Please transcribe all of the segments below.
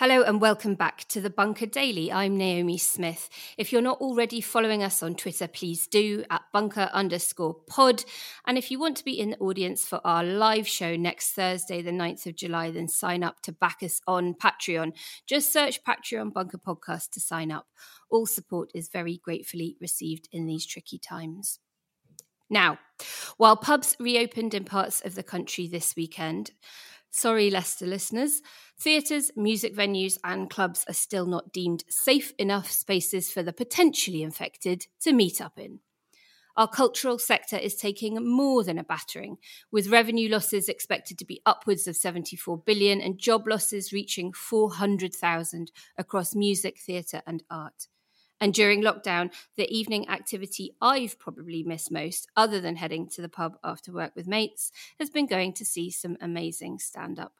Hello and welcome back to the Bunker Daily. I'm Naomi Smith. If you're not already following us on Twitter, please do at bunker underscore pod. And if you want to be in the audience for our live show next Thursday, the 9th of July, then sign up to back us on Patreon. Just search Patreon Bunker Podcast to sign up. All support is very gratefully received in these tricky times. Now, while pubs reopened in parts of the country this weekend, Sorry, Leicester listeners. Theatres, music venues, and clubs are still not deemed safe enough spaces for the potentially infected to meet up in. Our cultural sector is taking more than a battering, with revenue losses expected to be upwards of 74 billion and job losses reaching 400,000 across music, theatre, and art. And during lockdown, the evening activity I've probably missed most, other than heading to the pub after work with mates, has been going to see some amazing stand up.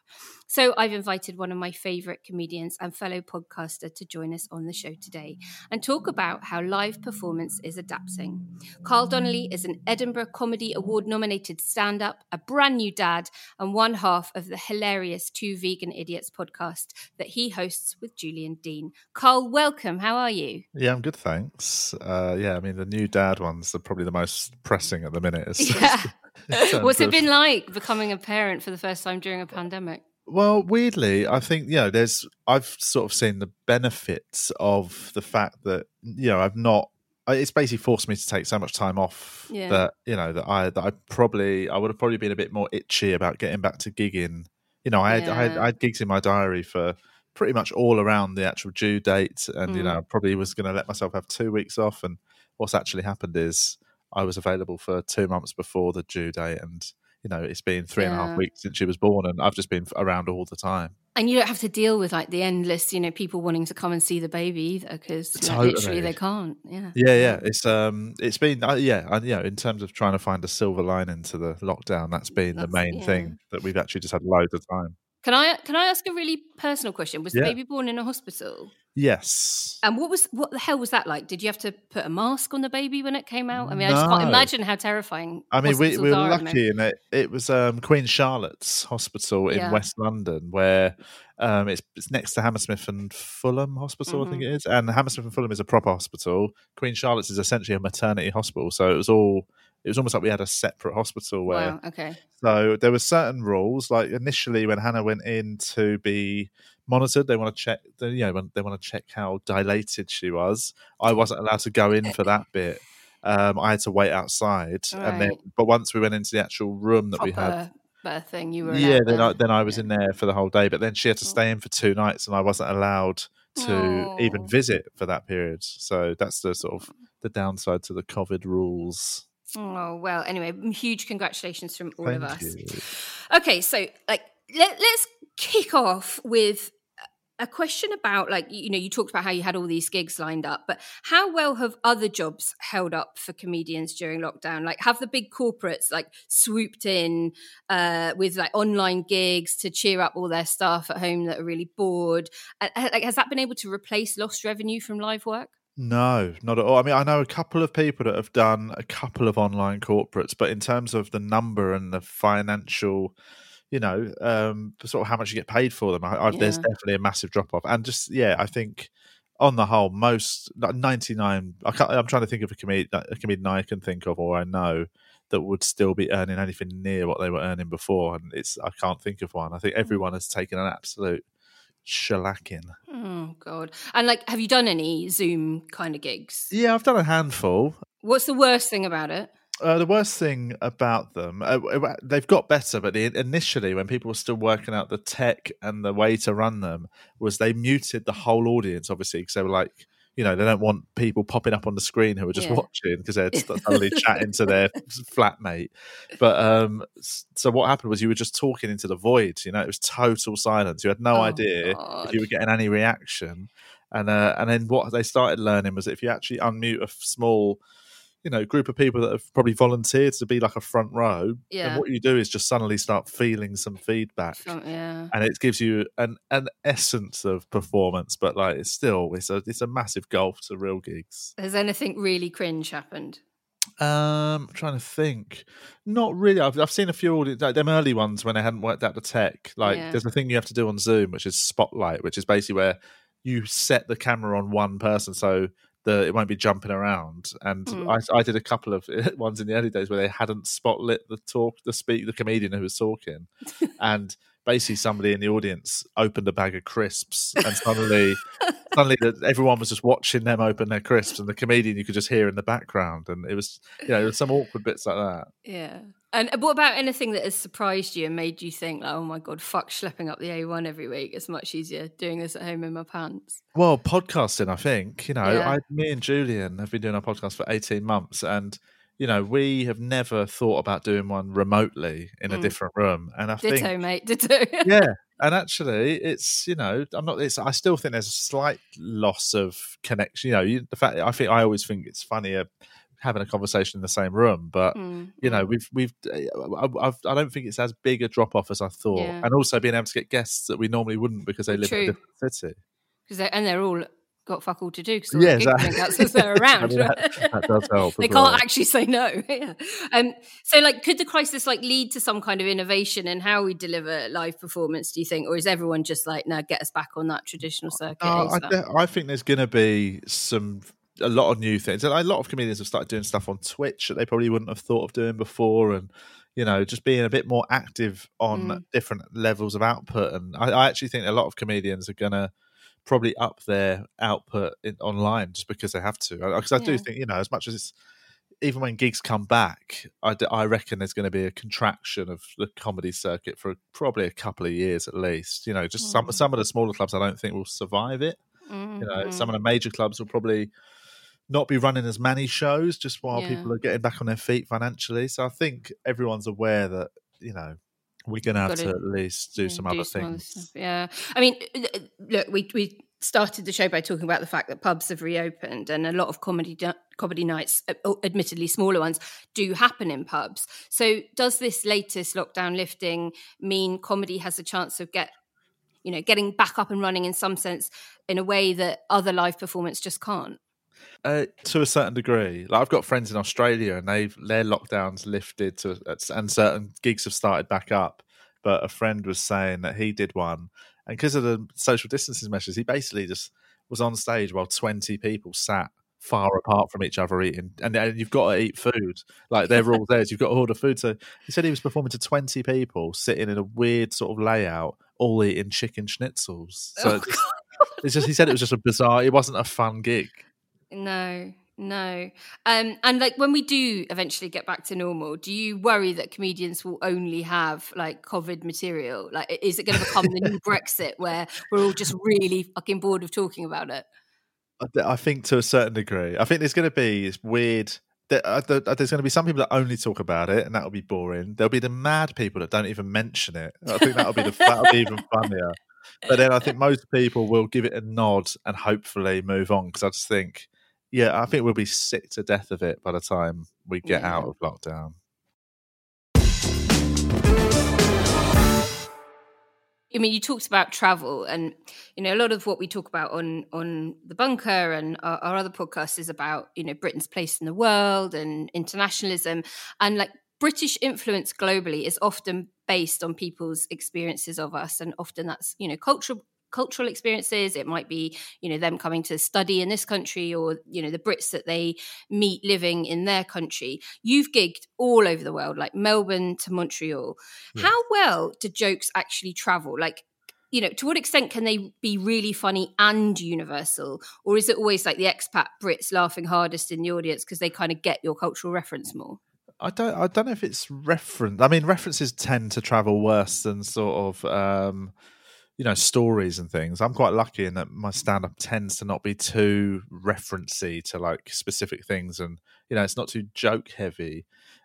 So I've invited one of my favourite comedians and fellow podcaster to join us on the show today and talk about how live performance is adapting. Carl Donnelly is an Edinburgh Comedy Award nominated stand up, a brand new dad, and one half of the hilarious Two Vegan Idiots podcast that he hosts with Julian Dean. Carl, welcome. How are you? Yeah, I'm good, thanks. Uh, yeah, I mean, the new dad ones are probably the most pressing at the minute. Yeah. What's it been like becoming a parent for the first time during a pandemic? Well, weirdly, I think you know, there's I've sort of seen the benefits of the fact that you know I've not. It's basically forced me to take so much time off yeah. that you know that I that I probably I would have probably been a bit more itchy about getting back to gigging. You know, I had, yeah. I had, I had gigs in my diary for pretty much all around the actual due date, and mm. you know, I probably was going to let myself have two weeks off. And what's actually happened is I was available for two months before the due date, and you know, it's been three yeah. and a half weeks since she was born, and I've just been around all the time. And you don't have to deal with like the endless, you know, people wanting to come and see the baby either, because totally. literally they can't. Yeah, yeah, yeah. It's um, it's been uh, yeah, uh, yeah. In terms of trying to find a silver lining to the lockdown, that's been that's, the main yeah. thing that we've actually just had loads of time. Can I can I ask a really personal question? Was the baby born in a hospital? Yes. And what was what the hell was that like? Did you have to put a mask on the baby when it came out? I mean, no. I just can't imagine how terrifying. I mean, we, we were lucky in it. It was um, Queen Charlotte's Hospital in yeah. West London, where um, it's, it's next to Hammersmith and Fulham Hospital, mm-hmm. I think mm-hmm. it is. And Hammersmith and Fulham is a proper hospital. Queen Charlotte's is essentially a maternity hospital, so it was all it was almost like we had a separate hospital where wow, okay. So there were certain rules like initially when hannah went in to be monitored they want to check you know they want to check how dilated she was. I wasn't allowed to go in for that bit. Um, i had to wait outside and then but once we went into the actual room that Proper. we had birthing you were yeah then I, then I was yeah. in there for the whole day but then she had to stay in for two nights and i wasn't allowed to oh. even visit for that period. So that's the sort of the downside to the covid rules Oh well. Anyway, huge congratulations from all Thank of us. You. Okay, so like let, let's kick off with a question about like you know you talked about how you had all these gigs lined up but how well have other jobs held up for comedians during lockdown like have the big corporates like swooped in uh, with like online gigs to cheer up all their staff at home that are really bored uh, like has that been able to replace lost revenue from live work no, not at all. I mean, I know a couple of people that have done a couple of online corporates, but in terms of the number and the financial, you know, um, sort of how much you get paid for them, I, I, yeah. there's definitely a massive drop off. And just yeah, I think on the whole, most ninety nine. I am trying to think of a comedian, a comedian I can think of, or I know that would still be earning anything near what they were earning before, and it's I can't think of one. I think mm. everyone has taken an absolute shellacking. Oh god! And like, have you done any Zoom kind of gigs? Yeah, I've done a handful. What's the worst thing about it? Uh, the worst thing about them, uh, they've got better, but the, initially, when people were still working out the tech and the way to run them, was they muted the whole audience, obviously, because they were like, you know, they don't want people popping up on the screen who are just yeah. watching because they're suddenly chatting to their flatmate. But um, so what happened was you were just talking into the void. You know, it was total silence. You had no oh, idea God. if you were getting any reaction. And uh, and then what they started learning was if you actually unmute a small you know group of people that have probably volunteered to be like a front row yeah. and what you do is just suddenly start feeling some feedback yeah. and it gives you an an essence of performance but like it's still it's a it's a massive gulf to real gigs has anything really cringe happened Um, I'm trying to think. Not really. I've I've seen a few audience, like them early ones when they hadn't worked out the tech. Like Yeah. there's a thing you have to do on Zoom, which is Spotlight, which is basically where you set the camera on one person so the it won't be jumping around. And Mm. I I did a couple of ones in the early days where they hadn't spotlit the talk, the speak, the comedian who was talking, and basically somebody in the audience opened a bag of crisps and suddenly suddenly that everyone was just watching them open their crisps and the comedian you could just hear in the background and it was you know some awkward bits like that Yeah. And what about anything that has surprised you and made you think, like, oh my God, fuck schlepping up the A1 every week? It's much easier doing this at home in my pants. well podcasting i think you know Yeah. I, me and julian have been doing our podcast for 18 months and you know we have never thought about doing one remotely in a Mm. different room and i Ditto, think mate. Ditto. yeah and actually it's you know i'm not it's i still think there's a slight loss of connection you know you, the fact i think i always think it's funnier having a conversation in the same room but Mm, you know mm. we've we've I, I've, I don't think it's as big a drop off as I thought, Yeah. and also being able to get guests that we normally wouldn't because they live in a True. different city. 'Cause they and they're all got fuck all to do because Yeah, exactly. because they're around. I mean, that- that does help they can't well. actually say no. yeah. Um, so, like, could the crisis like lead to some kind of innovation in how we deliver live performance? Do you think, or is everyone just like, no, get us back on that traditional circuit? No, I, I think there's going to be some a lot of new things. And a lot of comedians have started doing stuff on Twitch that they probably wouldn't have thought of doing before, and you know, just being a bit more active on Mm. different levels of output. And I, I actually think a lot of comedians are going to probably up their output in, online just because they have to. Because I, do Yeah. think you know, as much as it's even when gigs come back, I, d- I reckon there's going to be a contraction of the comedy circuit for probably a couple of years at least. You know, just some Mm. some of the smaller clubs I don't think will survive it. Mm, You know, some of the major clubs will probably not be running as many shows just while Yeah. people are getting back on their feet financially. So I think everyone's aware that you know we're going to have Gotta at least do Yeah, some other some things. Yeah, I mean, uh, look, we we started the show by talking about the fact that pubs have reopened, and a lot of comedy comedy nights, uh, oh, admittedly smaller ones, do happen in pubs. So, does this latest lockdown lifting mean comedy has a chance of get you know getting back up and running in some sense in a way that other live performance just can't? Uh, to a certain degree, like I've got friends in Australia, and they've their lockdowns lifted to, and certain gigs have started back up. But a friend was saying that he did one, and because of the social distancing measures, he basically just was on stage while twenty people sat far apart from each other eating, and, and you've got to eat food. Like their rules there is you've got to order food. So he said he was performing to twenty people sitting in a weird sort of layout, all eating chicken schnitzels. So Oh, it's, just, it's just he said it was just a bizarre. It wasn't a fun gig. No, no. Um, and like when we do eventually get back to normal, do you worry that comedians will only have like COVID material? Like, is it going to become the new Brexit where we're all just really fucking bored of talking about it? I I think to a certain degree. I think there's going to be this weird. there- uh, There's going to be some people that only talk about it, and that'll be boring. There'll be the mad people that don't even mention it. I think that'll be the that'll be even funnier. But then I think most people will give it a nod and hopefully move on because I just think, yeah, I think we'll be sick to death of it by the time we get Yeah. out of lockdown. I mean, you talked about travel, and you know a lot of what we talk about on on the bunker and our, our other podcasts is about you know Britain's place in the world and internationalism, and like British influence globally is often based on people's experiences of us, and often that's you know cultural cultural experiences it might be you know them coming to study in this country or you know the brits that they meet living in their country you've gigged all over the world like melbourne to montreal Yeah. how well do jokes actually travel like you know to what extent can they be really funny and universal or is it always like the expat brits laughing hardest in the audience because they kind of get your cultural reference more I don't. I don't know if it's reference. I mean, references tend to travel worse than sort of, um, you know, stories and things. I'm quite lucky in that my stand-up tends to not be too referencey to like specific things, and you know, it's not too joke heavy.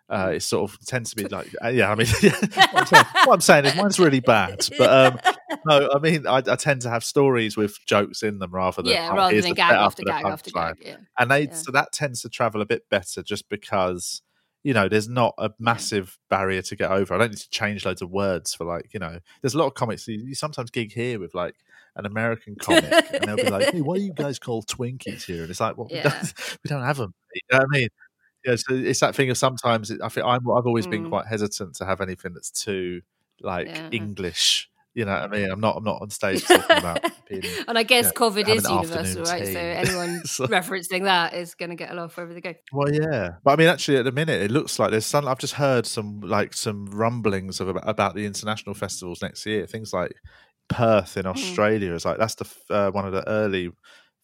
Uh, it sort of tends to be like, uh, yeah. I mean, what, I'm saying, what I'm saying is mine's really bad, but um, no, I mean, I, I tend to have stories with jokes in them rather than yeah rather than gag after the gag after gag yeah and they Yeah. so that tends to travel a bit better just because you know there's not a massive barrier to get over i don't need to change loads of words for like you know there's a lot of comics you, you sometimes gig here with like an american comic and they'll be like hey why do you guys call twinkies here and it's like well Yeah. we, don't, we don't have them you know what i mean yeah, so it's that thing of sometimes it, I think I'm, I've always been Mm. quite hesitant to have anything that's too like Yeah. English. You know what I mean? I'm not. I'm not on stage talking about being and I guess yeah, COVID is universal, right? tea. So anyone So- referencing that is going to get a laugh wherever they go. Well, yeah, but I mean, actually, at the minute, it looks like there's some. I've just heard some like some rumblings of about, about the international festivals next year. Things like Perth in Australia is like that's the uh, one of the early uh,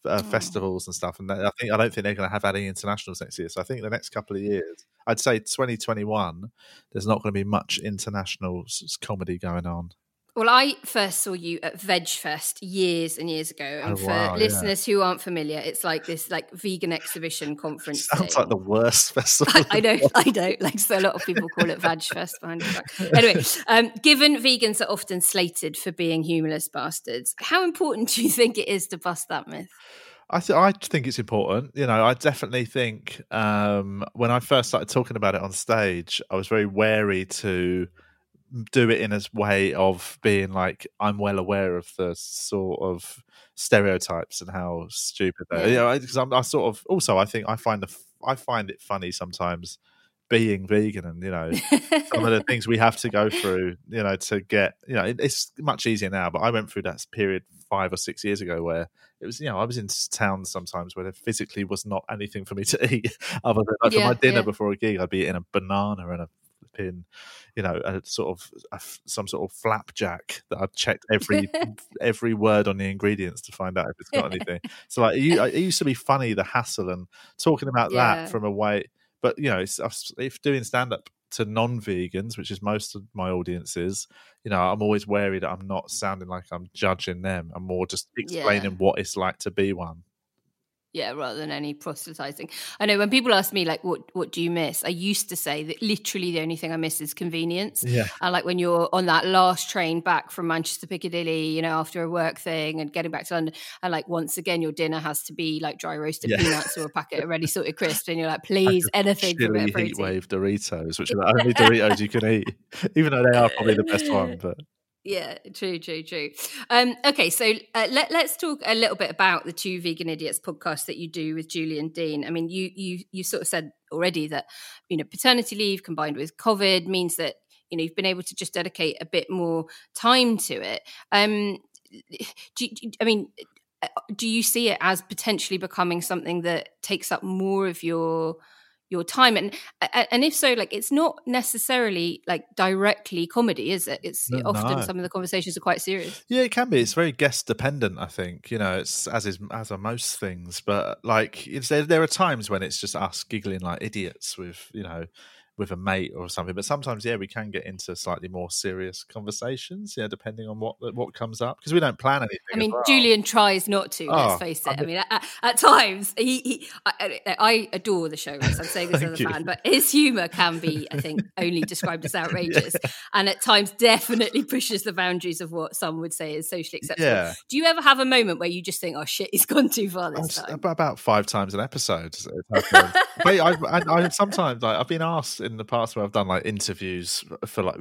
Oh. festivals and stuff. And I think I don't think they're going to have any internationals next year. So I think the next couple of years, I'd say 2021, there's not going to be much international comedy going on. Well, I first saw you at VegFest years and years ago, and Oh, for wow, yeah. listeners who aren't familiar, it's like this like vegan exhibition conference. Sounds thing. like the worst festival. I know, I know. Like so, a lot of people call it VegFest. Behind the back. Anyway, um, given vegans are often slated for being humorless bastards, how important do you think it is to bust that myth? I th- I think it's important. You know, I definitely think um, when I first started talking about it on stage, I was very wary to do it in a way of being like I'm well aware of the sort of stereotypes and how stupid they. are. Yeah. You know, because I'm I sort of also I think I find the I find it funny sometimes being vegan and you know some of the things we have to go through, you know, to get, you know, it, it's much easier now. But I went through that period five or six years ago where it was, you know, I was in towns sometimes where there physically was not anything for me to eat other than like, for my dinner yeah. before a gig, I'd be eating a banana and a pin, you know, a sort of a some sort of flapjack that I'd checked every every word on the ingredients to find out if it's got anything. So like, it, it used to be funny the hassle and talking about Yeah. that from a way but you know, it's, if doing stand up to non-vegans, which is most of my audiences, you know, I'm always wary that I'm not sounding like I'm judging them. I'm more just explaining Yeah. what it's like to be one. Yeah, rather than any proselytizing. I know when people ask me like, "What what do you miss?" I used to say that literally the only thing I miss is convenience. Yeah, And like when you're on that last train back from Manchester Piccadilly, you know, after a work thing and getting back to London, and like once again your dinner has to be like dry roasted Yeah. peanuts or a packet of ready salted crisps, and you're like, please, anything for a bit chili heat wave Doritos, which are the only Doritos you can eat, even though they are probably the best one. But Yeah, true, true, true. Um, okay, so uh, let, let's talk a little bit about the two vegan idiots podcast that you do with Julian Dean. I mean, you you you sort of said already that you know paternity leave combined with COVID means that you know you've been able to just dedicate a bit more time to it. Um, do, you- I mean, uh, do you see it as potentially becoming something that takes up more of your your time and and if so like it's not necessarily like directly comedy is it it's No, often no. some of the conversations are quite serious yeah, it can be. It's very guest dependent. I think you know, it's as is as are most things. But like, there there are times when it's just us giggling like idiots with you know. With a mate or something, but sometimes, yeah, we can get into slightly more serious conversations, yeah, depending on what what comes up because we don't plan anything. I mean, well. Julian tries not to. Oh, let's ah, face it. I mean, at, at times he, he I, I I adore the show. Ross, I'm saying this as a fan, but his humour can be, I think, only described as outrageous, and at times definitely pushes the boundaries of what some would say is socially acceptable. Yeah. Do you ever have a moment where you just think, "Oh shit, he's gone too far this time"? about five times an episode. I, I, I sometimes like I've been asked in the past where I've done like interviews for like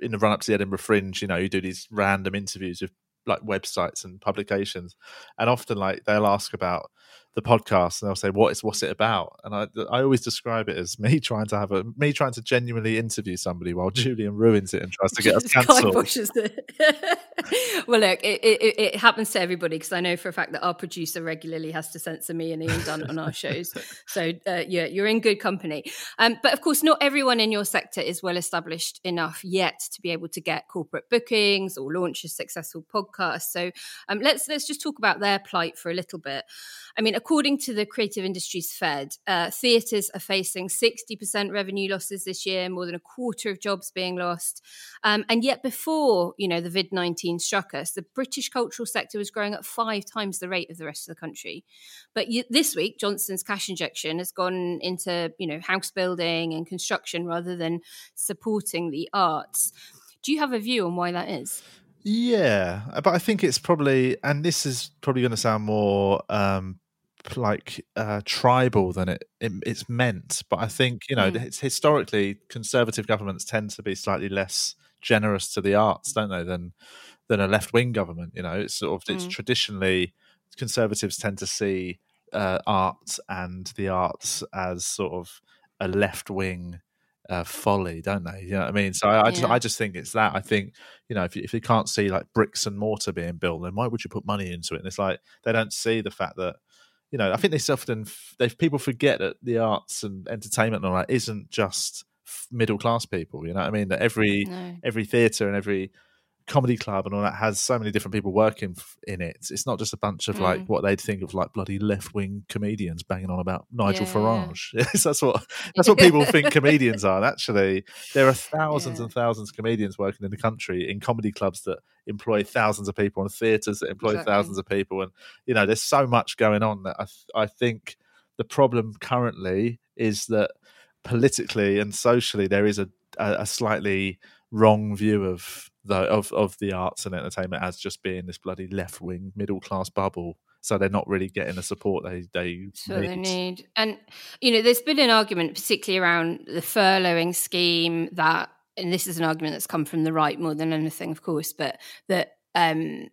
in the run up to the Edinburgh Fringe. You know, you do these random interviews with like websites and publications, and often like they'll ask about the podcast and they'll say what is what's it about and I I always describe it as me trying to have a me trying to genuinely interview somebody while Julian ruins it and tries to get us cancelled. well, look, it, it, it happens to everybody because I know for a fact that our producer regularly has to censor me and Ian Dunn on our shows. So uh, yeah, you're in good company. Um, but of course, not everyone in your sector is well established enough yet to be able to get corporate bookings or launch a successful podcast. So um, let's let's just talk about their plight for a little bit. I mean, according to the Creative Industries Fed, uh, theatres are facing 60% revenue losses this year, more than a quarter of jobs being lost. Um, and yet, before you know the vid nineteen struck us, the British cultural sector was growing at five times the rate of the rest of the country. But y- this week, Johnson's cash injection has gone into you know house building and construction rather than supporting the arts. Do you have a view on why that is? Yeah, but I think it's probably, and this is probably going to sound more um, like uh, tribal than it, it it's meant. But I think you know, Mm. it's historically conservative governments tend to be slightly less generous to the arts, don't they, than than a left wing government. You know, it's sort of it's Mm. traditionally conservatives tend to see uh, art and the arts as sort of a left wing uh, folly, don't they? You know what I mean? So I, I just Yeah. I just think it's that. I think you know if you, if you can't see like bricks and mortar being built, then why would you put money into it? And it's like they don't see the fact that you know I think they often they people forget that the arts and entertainment and all that isn't just middle class people. You know what I mean? That every No. every theatre and every comedy club and all that has so many different people working in it. It's not just a bunch of like Mm. what they'd think of like bloody left wing comedians banging on about Nigel Yeah. Farage. That's what that's what people think comedians are. And actually, there are thousands Yeah. and thousands of comedians working in the country in comedy clubs that employ thousands of people and theatres that employ Exactly. thousands of people. And you know, there's so much going on that I th- I think the problem currently is that politically and socially there is a a, a slightly wrong view of the of, of the arts and entertainment as just being this bloody left wing middle class bubble. So they're not really getting the support they they So need. they need, and you know, there's been an argument, particularly around the furloughing scheme, that, and this is an argument that's come from the right more than anything, of course, but that um,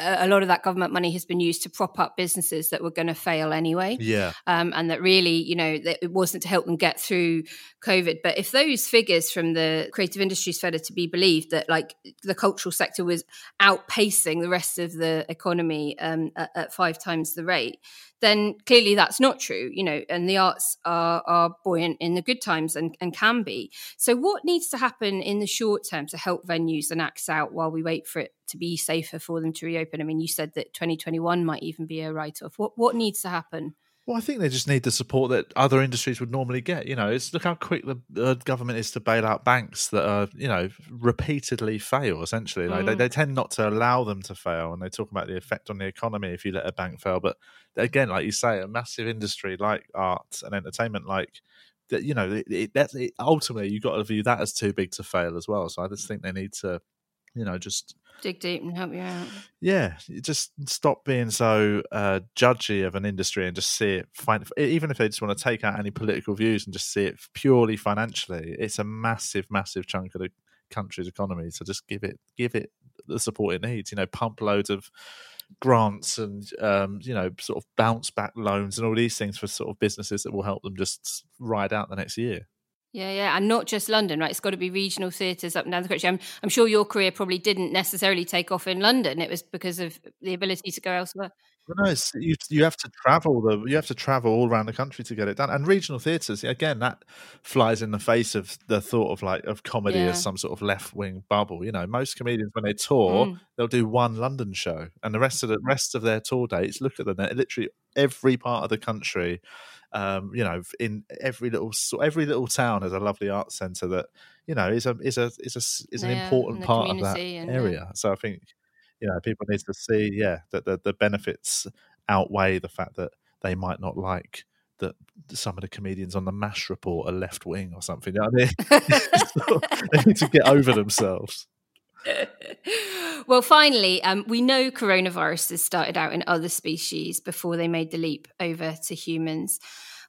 a lot of that government money has been used to prop up businesses that were going to fail anyway. Yeah, um, and that really, you know, that it wasn't to help them get through COVID. But if those figures from the Creative Industries Fed are to be believed, that like the cultural sector was outpacing the rest of the economy um, at, at five times the rate, then clearly that's not true, you know. And the arts are, are buoyant in the good times and, and can be. So, what needs to happen in the short term to help venues and acts out while we wait for it to be safer for them to reopen? I mean, you said that 2021 might even be a write off. What what needs to happen? Well, I think they just need the support that other industries would normally get. You know, it's look how quick the, the government is to bail out banks that are, you know, repeatedly fail. Essentially, like they, Mm. they tend not to allow them to fail, and they talk about the effect on the economy if you let a bank fail. But again, like you say, a massive industry like arts and entertainment, like that, you know, it, it, that's it, ultimately you got to view that as too big to fail as well. So I just think they need to, you know, just dig deep and help you out. yeah, just stop being so uh, judgy of an industry and just see it. Find, even if they just want to take out any political views and just see it purely financially, it's a massive, massive chunk of the country's economy. So just give it, give it the support it needs. You know, pump loads of grants and um, you know, sort of bounce back loans and all these things for sort of businesses that will help them just ride out the next year. Yeah, yeah, and not just London, right? It's got to be regional theatres up and down the country. I'm, I'm sure your career probably didn't necessarily take off in London. It was because of the ability to go elsewhere. Well, no, it's, you you have to travel the you have to travel all around the country to get it done. And regional theatres, again, that flies in the face of the thought of like of comedy Yeah. as some sort of left wing bubble. You know, most comedians when they tour, Mm. they'll do one London show, and the rest of the rest of their tour dates. Look at them; they're literally every part of the country. Um, you know, in every little every little town has a lovely art centre that you know is a is a is a is an Yeah, important part of that community and, yeah. area. So I think you know people need to see yeah that the, the benefits outweigh the fact that they might not like that some of the comedians on the mash report are left wing or something you know I mean? they need to get over themselves well, finally, um, we know coronaviruses started out in other species before they made the leap over to humans.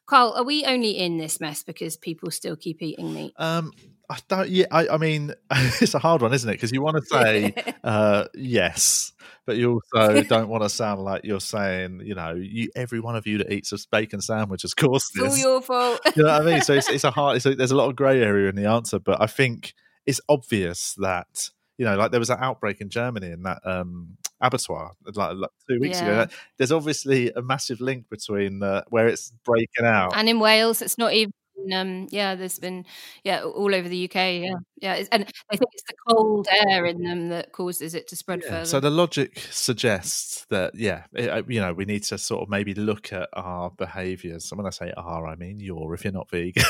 Carl, are we only in this mess because people still keep eating meat? um i don't yeah i, I mean it's a hard one isn't it because you want to say uh yes but you also don't want to sound like you're saying you know you every one of you that eats a bacon sandwich has caused it's all your fault. you know what I mean? So it's, it's a hard. It's a, there's a lot of grey area in the answer, but I think it's obvious that you know, like there was an outbreak in Germany in that um, abattoir like, like two weeks ago. Yeah. That- There's obviously a massive link between uh, where it's breaking out. and in Wales, it's not even. Um, yeah, there's been yeah all over the UK. Yeah, yeah, and I think it's the cold air in them that causes it to spread Yeah, further. So the logic suggests that yeah, it, uh, you know, we need to sort of maybe look at our behaviours. And when I say our, I mean you're if you're not vegan.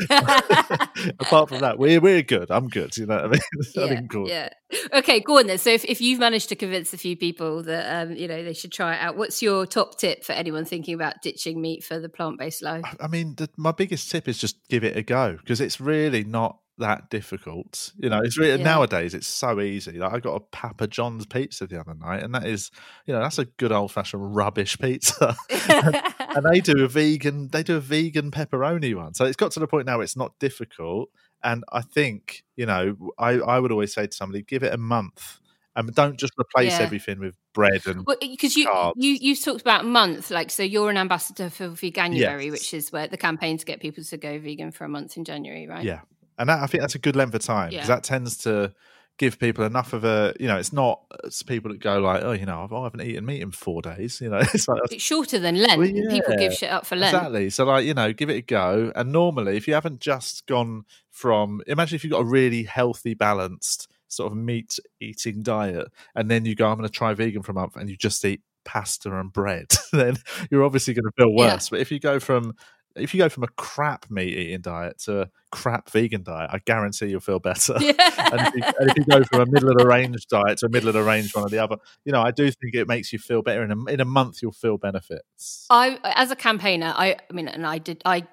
Apart from that, we're we're good. I'm good. You know what I mean? I yeah, think cool. yeah. Okay, go on then. So if, if you've managed to convince a few people that um, you know they should try it out, what's your top tip for anyone thinking about ditching meat for the plant based life? I mean, the, my biggest tip is just give it a go because it's really not that difficult. You know, it's really Yeah. nowadays it's so easy. Like I got a Papa John's pizza the other night, and that is, you know, that's a good old fashioned rubbish pizza. and they do a vegan, they do a vegan pepperoni one. So it's got to the point now it's not difficult. And I think, you know, I, I would always say to somebody, give it a month and don't just replace Yeah. everything with bread and because you carbs. you you talked about a month, like so you're an ambassador for Veganuary, Yes. which is where the campaign to get people to go vegan for a month in January, right? Yeah, and that, I think that's a good length of time because Yeah. that tends to give people enough of a you know it's not it's people that go like oh you know I've- I haven't eaten meat in four days you know it's like It's shorter than Lent. Well, and People give shit up for Lent. exactly so like you know give it a go and normally if you haven't just gone from imagine if you've got a really healthy balanced sort of meat eating diet and then you go I'm going to try vegan for a month and you just eat pasta and bread then you're obviously going to feel Yeah. worse but if you go from if you go from a crap meat eating diet to a crap vegan diet i guarantee you'll feel better Yeah. and, if you, and if you go from a middle of the range diet to a middle of the range one or the other, you know, I do think it makes you feel better. In a, in a month, you'll feel benefits. I, as a campaigner, I, I mean, and I did, I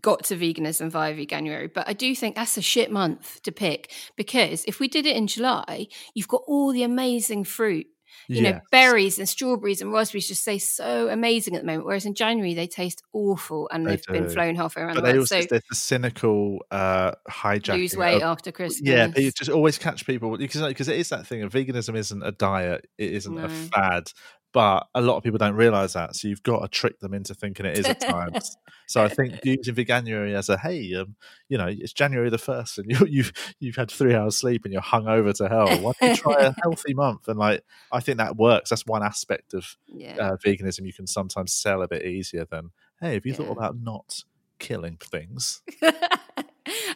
got to veganism via Veganuary, but I do think that's a shit month to pick because if we did it in July, you've got all the amazing fruit. You know, berries and strawberries and raspberries just taste so amazing at the moment. Whereas in January they taste awful and They they've been flown halfway around But the they world. also So there's the cynical uh, hijacking. lose weight of- after Christmas. yeah, they just always catch people because because it is that thing of veganism isn't a diet, it isn't a fad. But a lot of people don't realize that, so you've got to trick them into thinking it is at times. so I think using Veganuary as a hey, um, you know, it's January the first, and you, you've you've had three hours sleep and you're hung over to hell. Why don't you try a healthy month? And like, I think that works. That's one aspect of yeah. uh, veganism you can sometimes sell a bit easier than hey, have you thought about not killing things?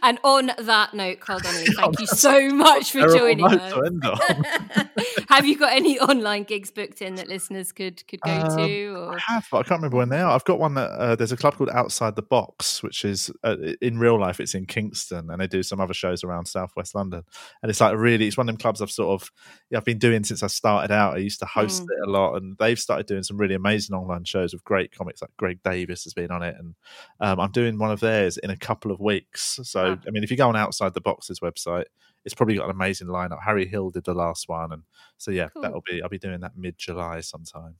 And on that note, Carl Donnelly, Oh, thank you so much for joining us. to end on. Have you got any online gigs booked in that listeners could could go Um, to? Or I have, but I can't remember when they are. I've got one that uh, there's a club called Outside the Box, which is uh, in real life it's in Kingston, and they do some other shows around Southwest London. And it's like really, it's one of them clubs I've sort of yeah, I've been doing since I started out. I used to host Mm. it a lot, and they've started doing some really amazing online shows with great comics like Greg Davies has been on it, and um, I'm doing one of theirs in a couple of weeks. So I mean, if you go on Outside the Boxes website. It's probably got an amazing lineup. Harry Hill did the last one, and so yeah, Cool. that'll be. I'll be doing that mid July sometime.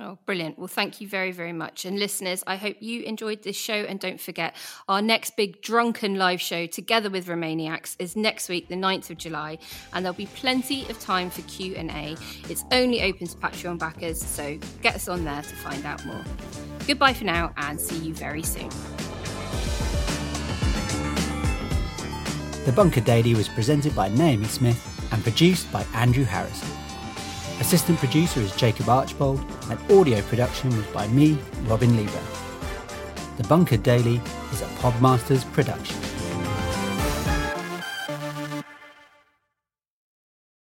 Oh, brilliant. Well, thank you very, very much. And listeners, I hope you enjoyed this show. And don't forget, our next big drunken live show together with Remainiacs is next week, the 9th of July. And there'll be plenty of time for Q&A. It's only open to Patreon backers, so get us on there to find out more. Goodbye for now and see you very soon. The Bunker Daily was presented by Naomi Smith and produced by Andrew Harrison. Assistant producer is Jacob Archbold, and audio production was by me, Robin Lieber. The Bunker Daily is a Podmasters production.